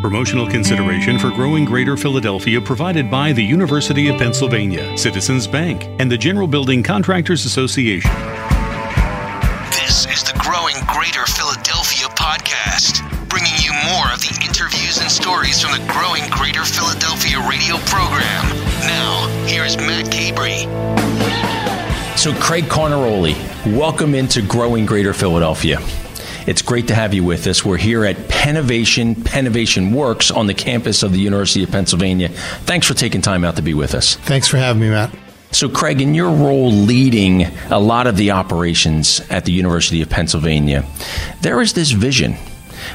Promotional consideration for growing Greater Philadelphia provided by the University of Pennsylvania, Citizens Bank, and the General Building Contractors Association. This is the Growing Greater Philadelphia podcast, bringing you more of the interviews and stories from the Growing Greater Philadelphia radio program. Now, here is Matt Cabrey. So, Craig Carnaroli, welcome into Growing Greater Philadelphia. It's great to have you with us. We're here at Pennovation, Pennovation Works on the campus of the University of Pennsylvania. Thanks for taking time out to be with us. Thanks for having me, Matt. So, Craig, in your role leading a lot of the operations at the University of Pennsylvania, there is this vision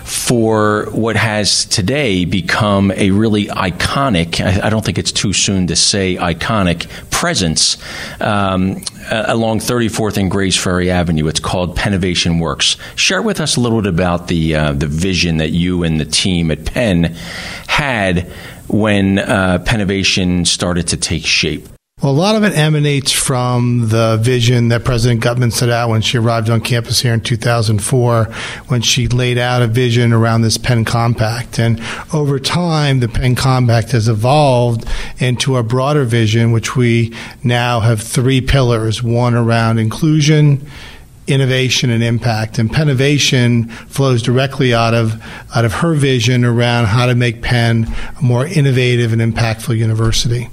for what has today become a really iconic, I, don't think it's too soon to say iconic, presence um, along 34th and Grays Ferry Avenue. It's called Pennovation Works. Share with us a little bit about the, uh, the vision that you and the team at Penn had when uh, Pennovation started to take shape. Well, a lot of it emanates from the vision that President Gutmann set out when she arrived on campus here in 2004, when she laid out a vision around this Penn Compact. And over time, the Penn Compact has evolved into a broader vision, which we now have three pillars one around inclusion, innovation and impact. And Pennovation flows directly out of out of her vision around how to make Penn a more innovative and impactful university.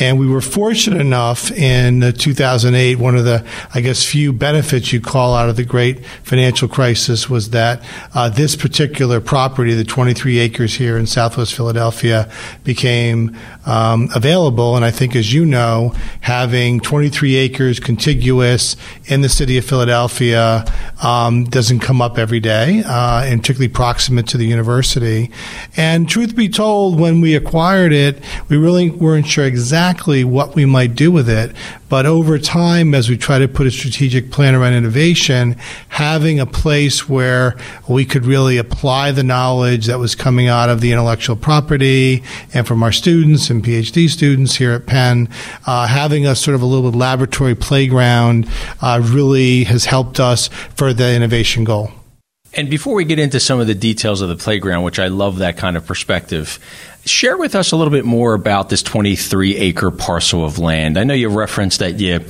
And we were fortunate enough in 2008, one of the, I guess, few benefits you call out of the great financial crisis was that uh, this particular property, the 23 acres here in Southwest Philadelphia, became um, available. And I think, as you know, having 23 acres contiguous in the city of Philadelphia um, doesn't come up every day, uh, and particularly proximate to the university. And truth be told, when we acquired it, we really weren't sure exactly what we might do with it. But over time, as we try to put a strategic plan around innovation, having a place where we could really apply the knowledge that was coming out of the intellectual property and from our students and PhD students here at Penn, uh, having a sort of a little laboratory playground uh, really has helped us for the innovation goal. And before we get into some of the details of the playground, which I love that kind of perspective, share with us a little bit more about this 23 acre parcel of land. I know you referenced that you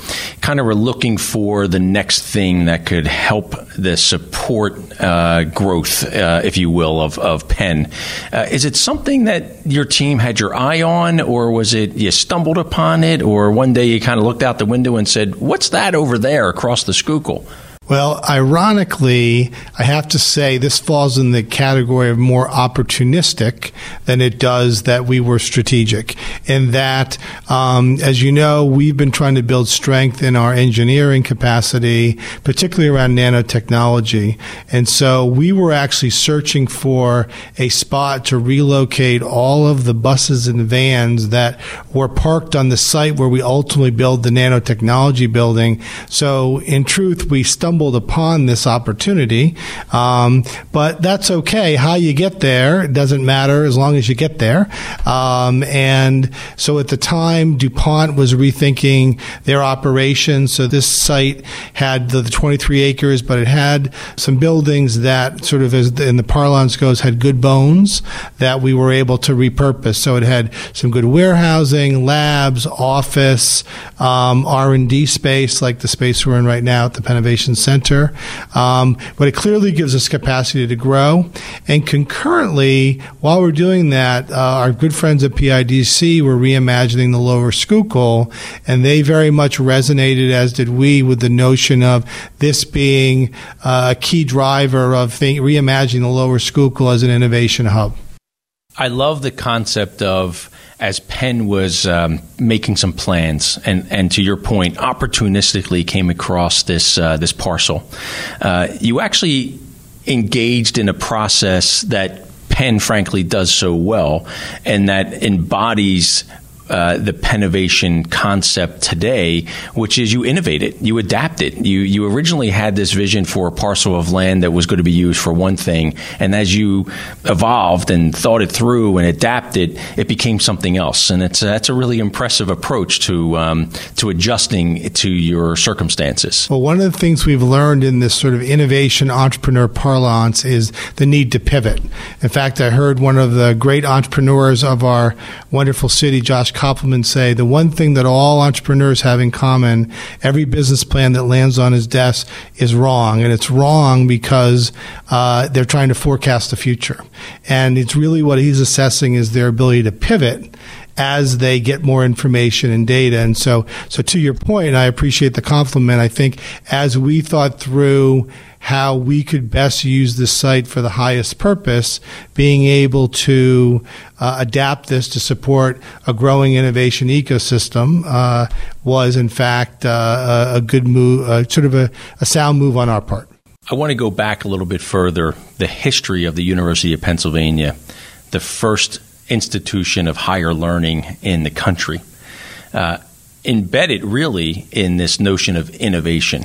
kind of were looking for the next thing that could help the support uh, growth, uh, if you will, of, of Penn. Uh, is it something that your team had your eye on, or was it you stumbled upon it, or one day you kind of looked out the window and said, What's that over there across the Schuylkill? Well, ironically, I have to say this falls in the category of more opportunistic than it does that we were strategic. In that, um, as you know, we've been trying to build strength in our engineering capacity, particularly around nanotechnology. And so we were actually searching for a spot to relocate all of the buses and vans that were parked on the site where we ultimately build the nanotechnology building. So in truth, we stumbled stumbled upon this opportunity. Um, but that's okay. How you get there doesn't matter as long as you get there. Um, and so at the time, DuPont was rethinking their operations. So this site had the, the 23 acres, but it had some buildings that sort of, as in the parlance goes, had good bones that we were able to repurpose. So it had some good warehousing, labs, office, um, R&D space, like the space we're in right now at the Pennovation Center center. Um, but it clearly gives us capacity to grow. And concurrently, while we're doing that, uh, our good friends at PIDC were reimagining the lower Schuylkill, and they very much resonated, as did we, with the notion of this being uh, a key driver of reimagining the lower Schuylkill as an innovation hub. I love the concept of as Penn was um, making some plans, and, and to your point, opportunistically came across this uh, this parcel. Uh, you actually engaged in a process that Penn, frankly, does so well, and that embodies uh, the Pennovation concept today, which is you innovate it, you adapt it. You you originally had this vision for a parcel of land that was going to be used for one thing, and as you evolved and thought it through and adapted, it became something else. And it's that's a really impressive approach to um, to adjusting to your circumstances. Well, one of the things we've learned in this sort of innovation entrepreneur parlance is the need to pivot. In fact, I heard one of the great entrepreneurs of our wonderful city, Josh Kopelman, say the one thing that all entrepreneurs have in common, every business plan that lands on his desk is wrong. And it's wrong because uh, they're trying to forecast the future. And it's really what he's assessing is their ability to pivot as they get more information and data. And so, so to your point, I appreciate the compliment. I think as we thought through how we could best use this site for the highest purpose, being able to uh, adapt this to support a growing innovation ecosystem uh, was, in fact, uh, a good move, uh, sort of a, a sound move on our part. I want to go back a little bit further. The history of the University of Pennsylvania, the first institution of higher learning in the country, uh, embedded really in this notion of innovation.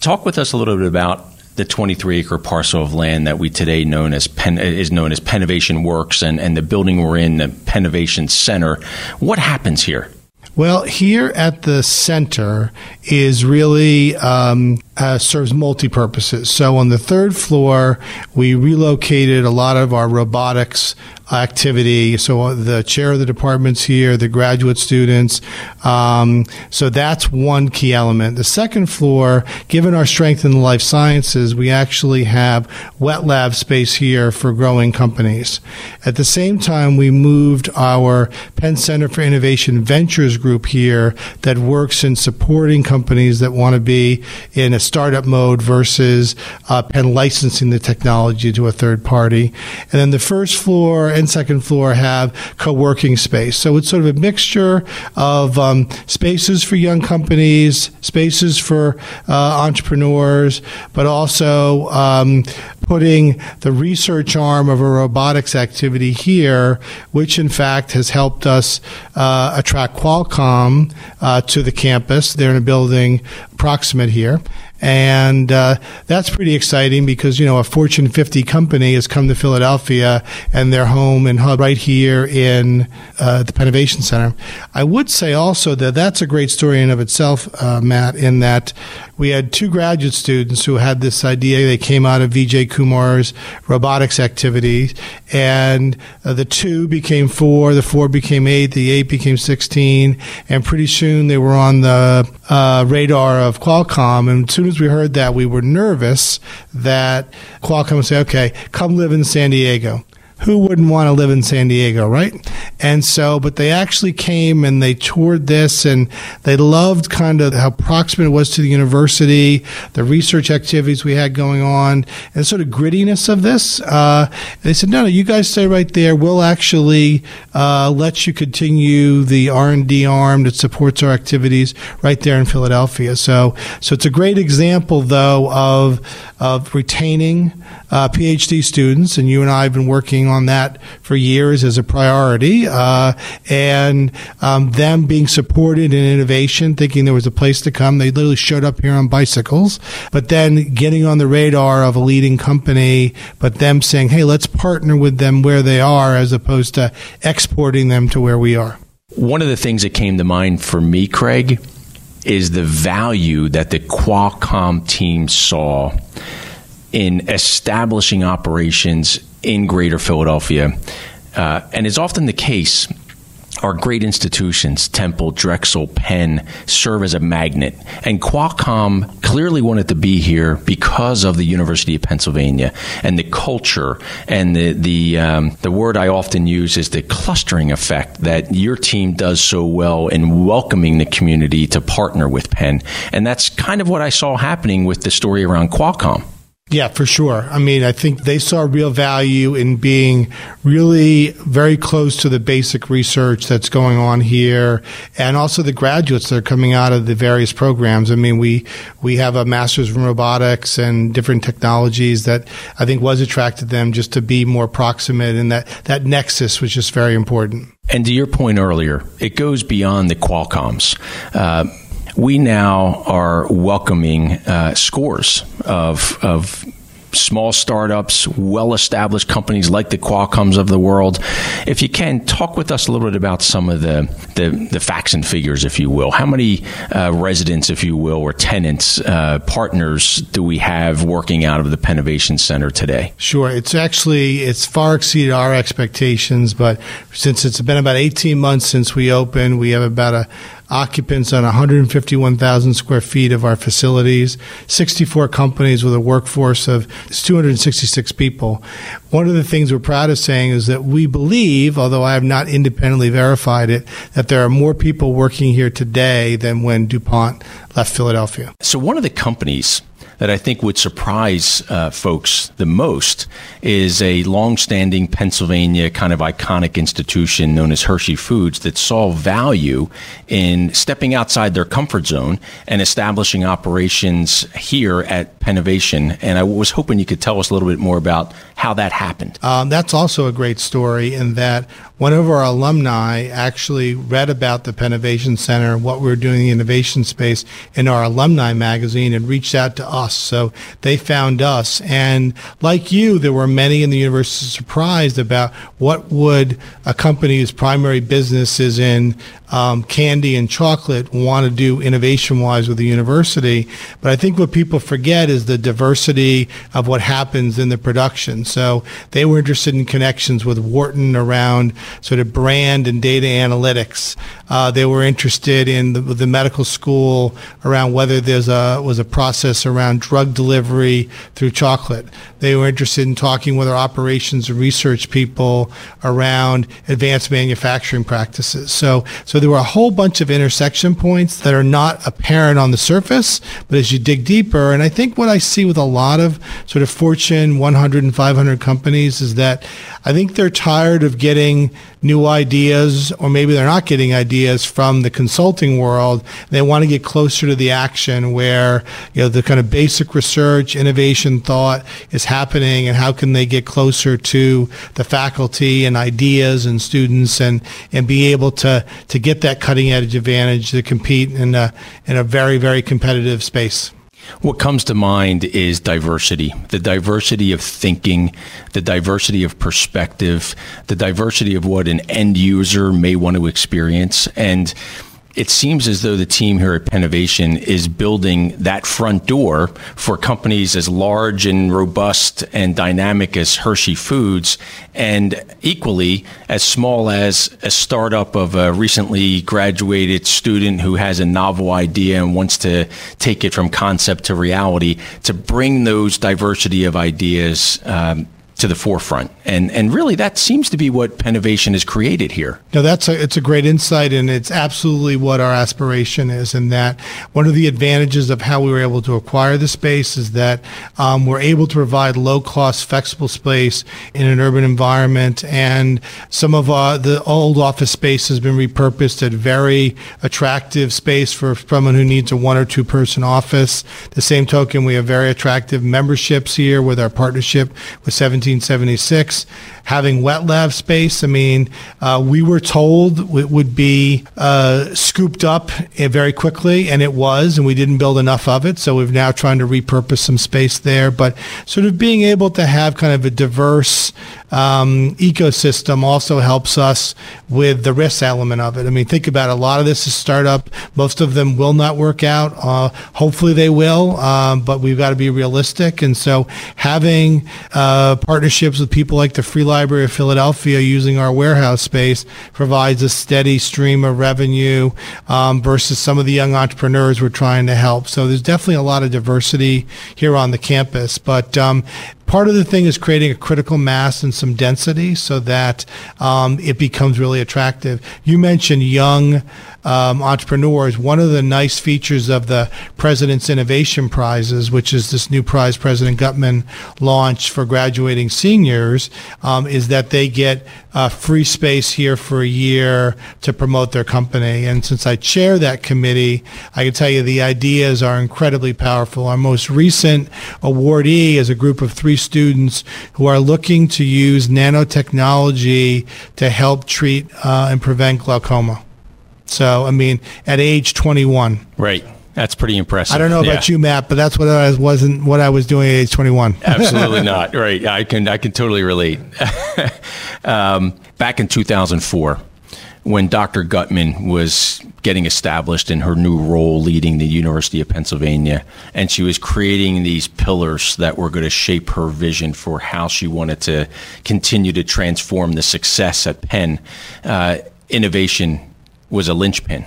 Talk with us a little bit about the 23 acre parcel of land that we today known as Pen, is known as Pennovation Works and, and the building we're in, the Pennovation Center. What happens here? Well, here at the center is really um, uh, serves multi purposes. So on the third floor, we relocated a lot of our robotics activity. So the chair of the department's here, the graduate students. Um, so that's one key element. The second floor, given our strength in the life sciences, we actually have wet lab space here for growing companies. At the same time, we moved our Penn Center for Innovation Ventures group here that works in supporting companies that want to be in a startup mode versus uh, Penn licensing the technology to a third party. And then the first floor and second floor have co-working space. So it's sort of a mixture of um, spaces for young companies, spaces for uh, entrepreneurs, but also um, putting the research arm of a robotics activity here, which in fact has helped us uh, attract Qualcomm uh, to the campus. They're in a building proximate here. And uh, that's pretty exciting because, you know, a Fortune 50 company has come to Philadelphia and their home and hub right here in uh, the Pennovation Center. I would say also that that's a great story in of itself, uh, Matt, in that we had two graduate students who had this idea. They came out of Vijay Kumar's robotics activities, and uh, the two became four, the four became eight, the eight became 16, and pretty soon they were on the uh, radar of Qualcomm. And as soon as we heard that, we were nervous that Qualcomm would say, okay, come live in San Diego who wouldn't want to live in San Diego, right? And so, but they actually came and they toured this and they loved kind of how proximate it was to the university, the research activities we had going on, and sort of grittiness of this. Uh, they said, no, no, you guys stay right there. We'll actually uh, let you continue the R&D arm that supports our activities right there in Philadelphia. So, so it's a great example, though, of, of retaining uh, PhD students, and you and I have been working on that for years as a priority, uh, and um, them being supported in innovation, thinking there was a place to come. They literally showed up here on bicycles, but then getting on the radar of a leading company, but them saying, hey, let's partner with them where they are as opposed to exporting them to where we are. One of the things that came to mind for me, Craig, is the value that the Qualcomm team saw in establishing operations in greater Philadelphia. Uh, and it's often the case our great institutions, Temple, Drexel, Penn, serve as a magnet. And Qualcomm clearly wanted to be here because of the University of Pennsylvania and the culture and the the um, the word I often use is the clustering effect that your team does so well in welcoming the community to partner with Penn. And that's kind of what I saw happening with the story around Qualcomm. Yeah, for sure. I mean, I think they saw real value in being really very close to the basic research that's going on here and also the graduates that are coming out of the various programs. I mean, we, we have a master's in robotics and different technologies that I think was attracted them just to be more proximate and that, that nexus was just very important. And to your point earlier, it goes beyond the Qualcomms. Uh, we now are welcoming uh, scores of, of small startups, well established companies like the Qualcomms of the world. If you can, talk with us a little bit about some of the, the, the facts and figures, if you will. How many uh, residents, if you will, or tenants, uh, partners do we have working out of the Pennovation Center today? Sure. It's actually, it's far exceeded our expectations, but since it's been about 18 months since we opened, we have about a, occupants on 151,000 square feet of our facilities, 64 companies with a workforce of 266 people. One of the things we're proud of saying is that we believe, although I have not independently verified it, that there are more people working here today than when DuPont left Philadelphia. So, one of the companies that I think would surprise uh, folks the most is a long-standing Pennsylvania kind of iconic institution known as Hershey Foods that saw value in stepping outside their comfort zone and establishing operations here at Pennovation. And I was hoping you could tell us a little bit more about how that happened. Um, that's also a great story in that one of our alumni actually read about the Pennovation Center, what we were doing in the innovation space in our alumni magazine and reached out to us. So they found us. And like you, there were many in the university surprised about what would a company whose primary business is in um, candy and chocolate want to do innovation wise with the university. But I think what people forget is the diversity of what happens in the production. So they were interested in connections with Wharton around sort of brand and data analytics. Uh, they were interested in the, the, medical school around whether there's a was a process around drug delivery through chocolate. They were interested in talking with our operations and research people around advanced manufacturing practices. So so there were a whole bunch of intersection points that are not apparent on the surface, but as you dig deeper, and I think what I see with a lot of sort of Fortune 100 and 500 companies is that I think they're tired of getting new ideas, or maybe they're not getting ideas from the consulting world. They want to get closer to the action where, you know, the kind of basic research, innovation thought is happening and how can they get closer to the faculty and ideas and students and, and be able to, to get that cutting edge advantage to compete in a, in a very, very competitive space. What comes to mind is diversity, the diversity of thinking, the diversity of perspective, the diversity of what an end user may want to experience. And it seems as though the team here at Pennovation is building that front door for companies as large and robust and dynamic as Hershey Foods, and equally as small as a startup of a recently graduated student who has a novel idea and wants to take it from concept to reality, to bring those diversity of ideas um, to the forefront. And and really that seems to be what Pennovation has created here. No, that's a, it's a great insight and it's absolutely what our aspiration is and that one of the advantages of how we were able to acquire the space is that um, we're able to provide low cost flexible space in an urban environment and some of uh, the old office space has been repurposed at very attractive space for someone who needs a one or two person office. The same token we have very attractive memberships here with our partnership with 17 1776, having wet lab space. I mean, uh, we were told it would be uh, scooped up very quickly, and it was, and we didn't build enough of it. So we're now trying to repurpose some space there. But sort of being able to have kind of a diverse um, ecosystem also helps us with the risk element of it. I mean, think about it. a lot of this is startup. Most of them will not work out. Uh, hopefully they will, um, but we've got to be realistic. And so having uh, partnerships with people like the Free Library of Philadelphia using our warehouse space provides a steady stream of revenue um, versus some of the young entrepreneurs we're trying to help. So there's definitely a lot of diversity here on the campus. But um, part of the thing is creating a critical mass and some density so that um, it becomes really attractive. You mentioned young um, entrepreneurs. One of the nice features of the President's Innovation Prizes, which is this new prize President Gutmann launched for graduating seniors, um, is that they get uh, free space here for a year to promote their company. And since I chair that committee, I can tell you the ideas are incredibly powerful. Our most recent awardee is a group of three students who are looking to use nanotechnology to help treat uh, and prevent glaucoma. So, I mean, at age 21. Right. That's pretty impressive. I don't know about yeah. you, Matt, but that's what I was, wasn't what I was doing at age 21. Absolutely not. Right. I can I can totally relate. um, back in 2004, when Dr. Gutmann was getting established in her new role leading the University of Pennsylvania, and she was creating these pillars that were going to shape her vision for how she wanted to continue to transform the success at Penn. Uh, innovation was a linchpin.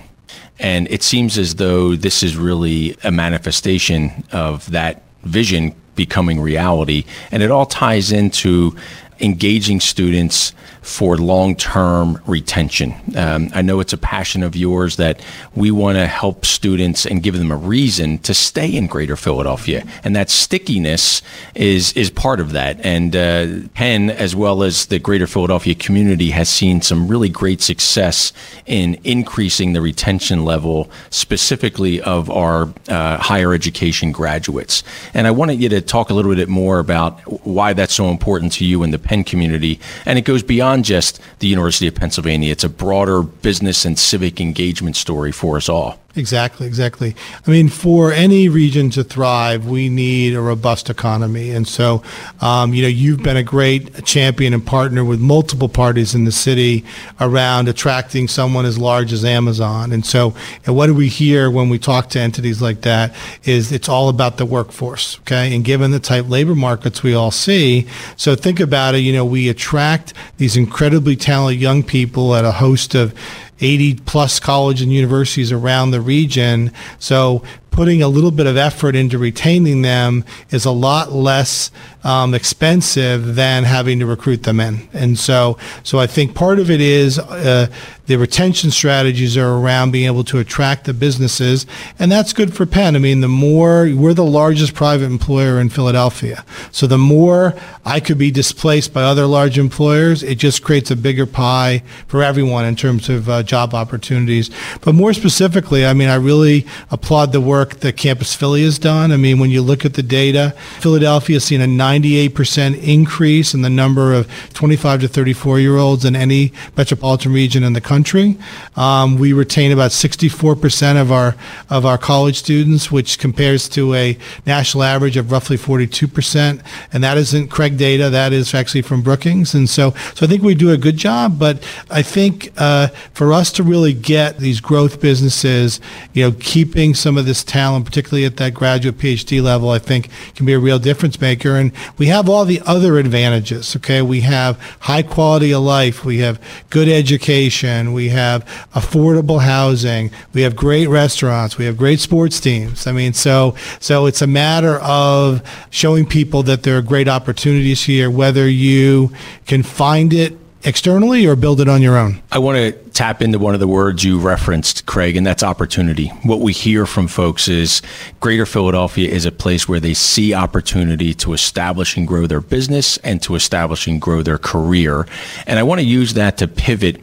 And it seems as though this is really a manifestation of that vision becoming reality. And it all ties into engaging students for long term retention. Um, I know it's a passion of yours that we want to help students and give them a reason to stay in Greater Philadelphia, and that stickiness is is part of that. And uh, Penn, as well as the Greater Philadelphia community, has seen some really great success in increasing the retention level, specifically of our uh, higher education graduates. And I wanted you to talk a little bit more about why that's so important to you in the Penn community, and it goes beyond beyond just the University of Pennsylvania. It's a broader business and civic engagement story for us all. Exactly, exactly. I mean, for any region to thrive, we need a robust economy. And so, um, you know, you've been a great champion and partner with multiple parties in the city around attracting someone as large as Amazon. And so, and what do we hear when we talk to entities like that is it's all about the workforce, okay? And given the tight labor markets we all see, so think about it, you know, we attract these incredibly talented young people at a host of 80 plus college and universities around the region. So putting a little bit of effort into retaining them is a lot less um, expensive than having to recruit them in. And so, so I think part of it is uh, the retention strategies are around being able to attract the businesses, and that's good for Penn. I mean, the more we're the largest private employer in Philadelphia, so the more I could be displaced by other large employers, it just creates a bigger pie for everyone in terms of uh, job opportunities. But more specifically, I mean, I really applaud the work that Campus Philly has done. I mean, when you look at the data, Philadelphia has seen a 98% increase in the number of 25 to 34 year olds in any metropolitan region in the country. Um, we retain about 64% of our of our college students, which compares to a national average of roughly 42%. And that isn't Craig data; that is actually from Brookings. And so, so I think we do a good job. But I think uh, for us to really get these growth businesses, you know, keeping some of this talent, particularly at that graduate PhD level, I think can be a real difference maker. And we have all the other advantages. Okay, we have high quality of life, we have good education, we have affordable housing, we have great restaurants, we have great sports teams. I mean, so so it's a matter of showing people that there are great opportunities here, whether you can find it externally or build it on your own? I want to tap into one of the words you referenced, Craig, and that's opportunity. What we hear from folks is Greater Philadelphia is a place where they see opportunity to establish and grow their business and to establish and grow their career. And I want to use that to pivot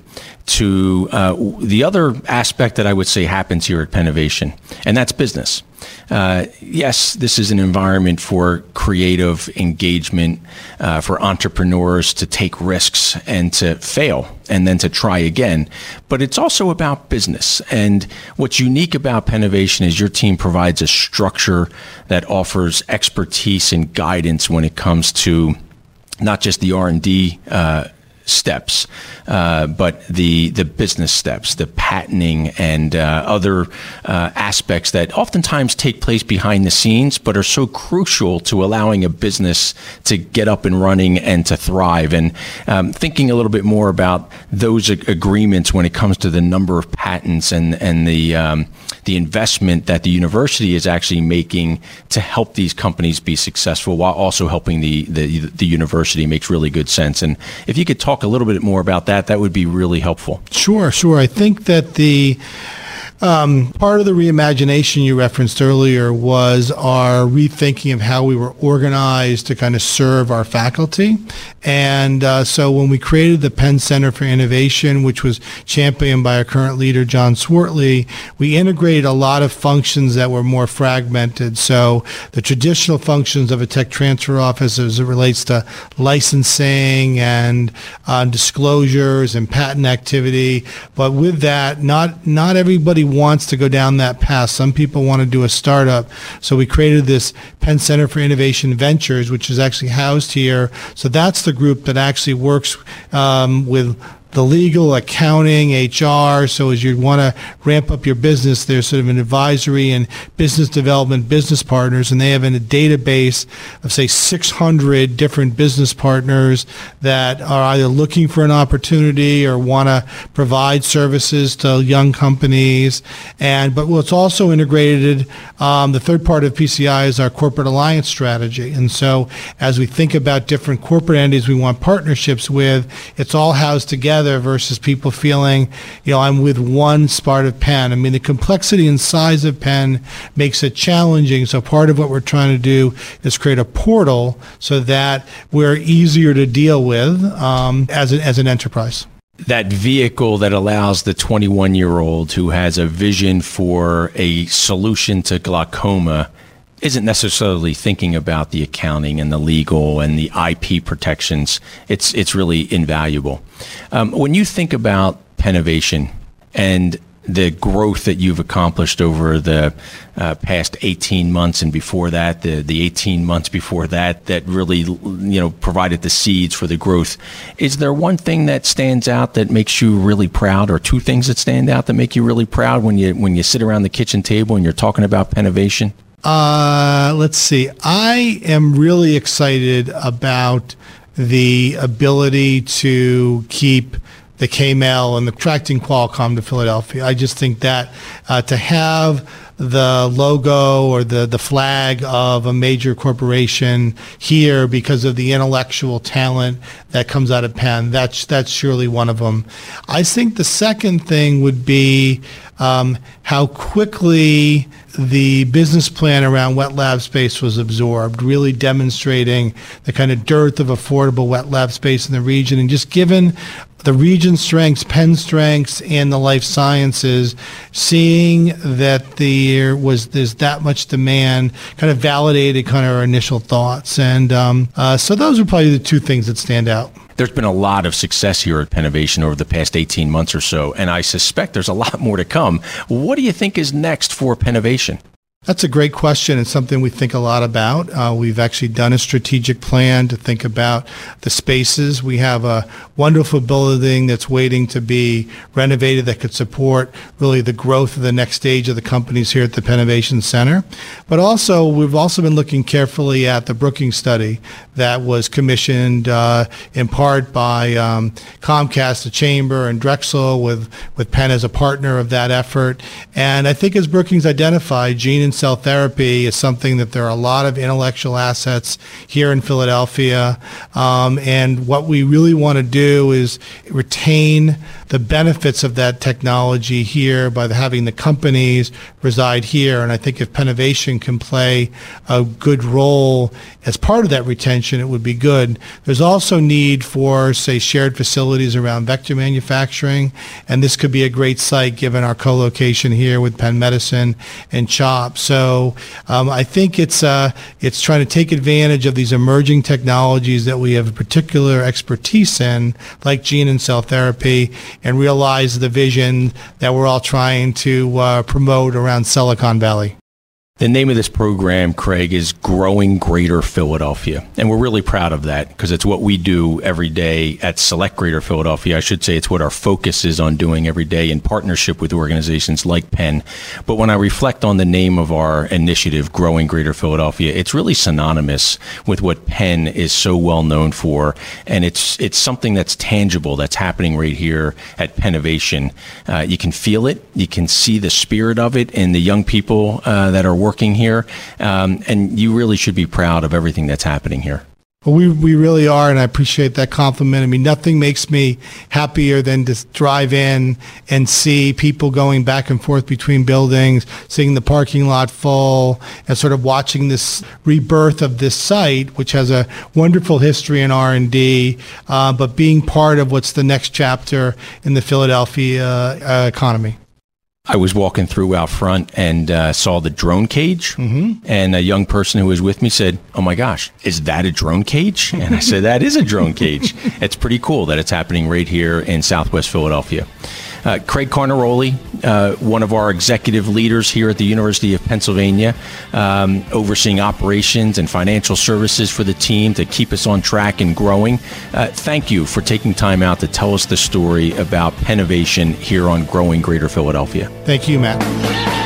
to uh, the other aspect that I would say happens here at Pennovation, and that's business. Uh, yes, this is an environment for creative engagement, uh, for entrepreneurs to take risks and to fail and then to try again. But it's also about business. And what's unique about Pennovation is your team provides a structure that offers expertise and guidance when it comes to not just the R&D uh, steps, uh, but the the business steps, the patenting and uh, other uh, aspects that oftentimes take place behind the scenes, but are so crucial to allowing a business to get up and running and to thrive. And um, thinking a little bit more about those ag- agreements when it comes to the number of patents and and the um, the investment that the university is actually making to help these companies be successful while also helping the the, the university makes really good sense. And if you could talk a little bit more about that, that would be really helpful. Sure, sure. I think that the um, part of the reimagination you referenced earlier was our rethinking of how we were organized to kind of serve our faculty. And uh, so when we created the Penn Center for Innovation, which was championed by our current leader, John Swartley, we integrated a lot of functions that were more fragmented. So the traditional functions of a tech transfer office as it relates to licensing and uh, disclosures and patent activity. But with that, not, not everybody wants to go down that path. Some people want to do a startup. So we created this Penn Center for Innovation Ventures, which is actually housed here. So that's the group that actually works um, with the legal, accounting, HR. So as you want to ramp up your business, there's sort of an advisory and business development business partners, and they have in a database of say 600 different business partners that are either looking for an opportunity or want to provide services to young companies. And but what's also integrated, um, the third part of PCI is our corporate alliance strategy. And so as we think about different corporate entities we want partnerships with, it's all housed together together versus people feeling, you know, I'm with one part of Penn. I mean, the complexity and size of Penn makes it challenging. So part of what we're trying to do is create a portal so that we're easier to deal with um, as, a, as an enterprise that vehicle that allows the 21 year old who has a vision for a solution to glaucoma isn't necessarily thinking about the accounting and the legal and the IP protections. It's it's really invaluable. Um, when you think about Pennovation and the growth that you've accomplished over the uh, past 18 months and before that the the 18 months before that that really you know provided the seeds for the growth is there one thing that stands out that makes you really proud or two things that stand out that make you really proud when you when you sit around the kitchen table and you're talking about Pennovation uh, let's see. I am really excited about the ability to keep the KMEL and the attracting Qualcomm to Philadelphia. I just think that uh, to have the logo or the, the flag of a major corporation here because of the intellectual talent that comes out of Penn. That's, that's surely one of them. I think the second thing would be um, how quickly the business plan around wet lab space was absorbed, really demonstrating the kind of dearth of affordable wet lab space in the region. And just given the region strengths, Penn strengths, and the life sciences, seeing that there was there's that much demand, kind of validated kind of our initial thoughts. And um, uh, so those are probably the two things that stand out there's been a lot of success here at Pennovation over the past 18 months or so, and I suspect there's a lot more to come. What do you think is next for Pennovation? That's a great question and something we think a lot about. Uh, we've actually done a strategic plan to think about the spaces. We have a wonderful building that's waiting to be renovated that could support really the growth of the next stage of the companies here at the Pennovation Center. But also, we've also been looking carefully at the Brookings study that was commissioned uh, in part by um, Comcast, the Chamber, and Drexel with, with Penn as a partner of that effort. And I think as Brookings identified, gene and cell therapy is something that there are a lot of intellectual assets here in Philadelphia. Um, and what we really want to do is retain the benefits of that technology here by having the companies reside here. And I think if Pennovation can play a good role as part of that retention, it would be good. There's also need for, say, shared facilities around vector manufacturing. And this could be a great site given our co-location here with Penn Medicine and CHOP. So um, I think it's, uh, it's trying to take advantage of these emerging technologies that we have a particular expertise in, like gene and cell therapy, and realize the vision that we're all trying to uh, promote around Cellicon Valley. The name of this program, Craig, is Growing Greater Philadelphia. And we're really proud of that because it's what we do every day at Select Greater Philadelphia. I should say it's what our focus is on doing every day in partnership with organizations like Penn. But when I reflect on the name of our initiative, Growing Greater Philadelphia, it's really synonymous with what Penn is so well known for. And it's, it's something that's tangible that's happening right here at Pennovation. Uh, you can feel it, you can see the spirit of it in the young people uh, that are working working here, um, and you really should be proud of everything that's happening here. Well, we, we really are, and I appreciate that compliment. I mean, nothing makes me happier than to drive in and see people going back and forth between buildings, seeing the parking lot full, and sort of watching this rebirth of this site, which has a wonderful history in R&D, uh, but being part of what's the next chapter in the Philadelphia uh, economy. I was walking through out front and uh, saw the drone cage, mm-hmm. and a young person who was with me said, "Oh my gosh, is that a drone cage?" And I said, "That is a drone cage. it's pretty cool that it's happening right here in Southwest Philadelphia." Uh, Craig Carnaroli, uh, one of our executive leaders here at the University of Pennsylvania, um, overseeing operations and financial services for the team to keep us on track and growing. Uh, thank you for taking time out to tell us the story about Pennovation here on Growing Greater Philadelphia. Thank you, Matt.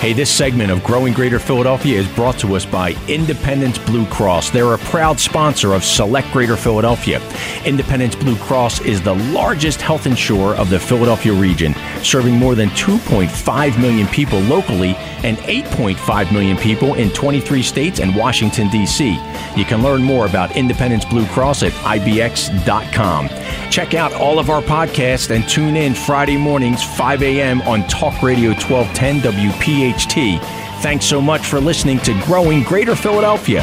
Hey, this segment of Growing Greater Philadelphia is brought to us by Independence Blue Cross. They're a proud sponsor of Select Greater Philadelphia. Independence Blue Cross is the largest health insurer of the Philadelphia region, serving more than 2.5 million people locally and 8.5 million people in 23 states and Washington, D.C. You can learn more about Independence Blue Cross at IBX.com. Check out all of our podcasts and tune in Friday mornings, 5 a.m. on Talk Radio 1210 WPHT. Thanks so much for listening to Growing Greater Philadelphia.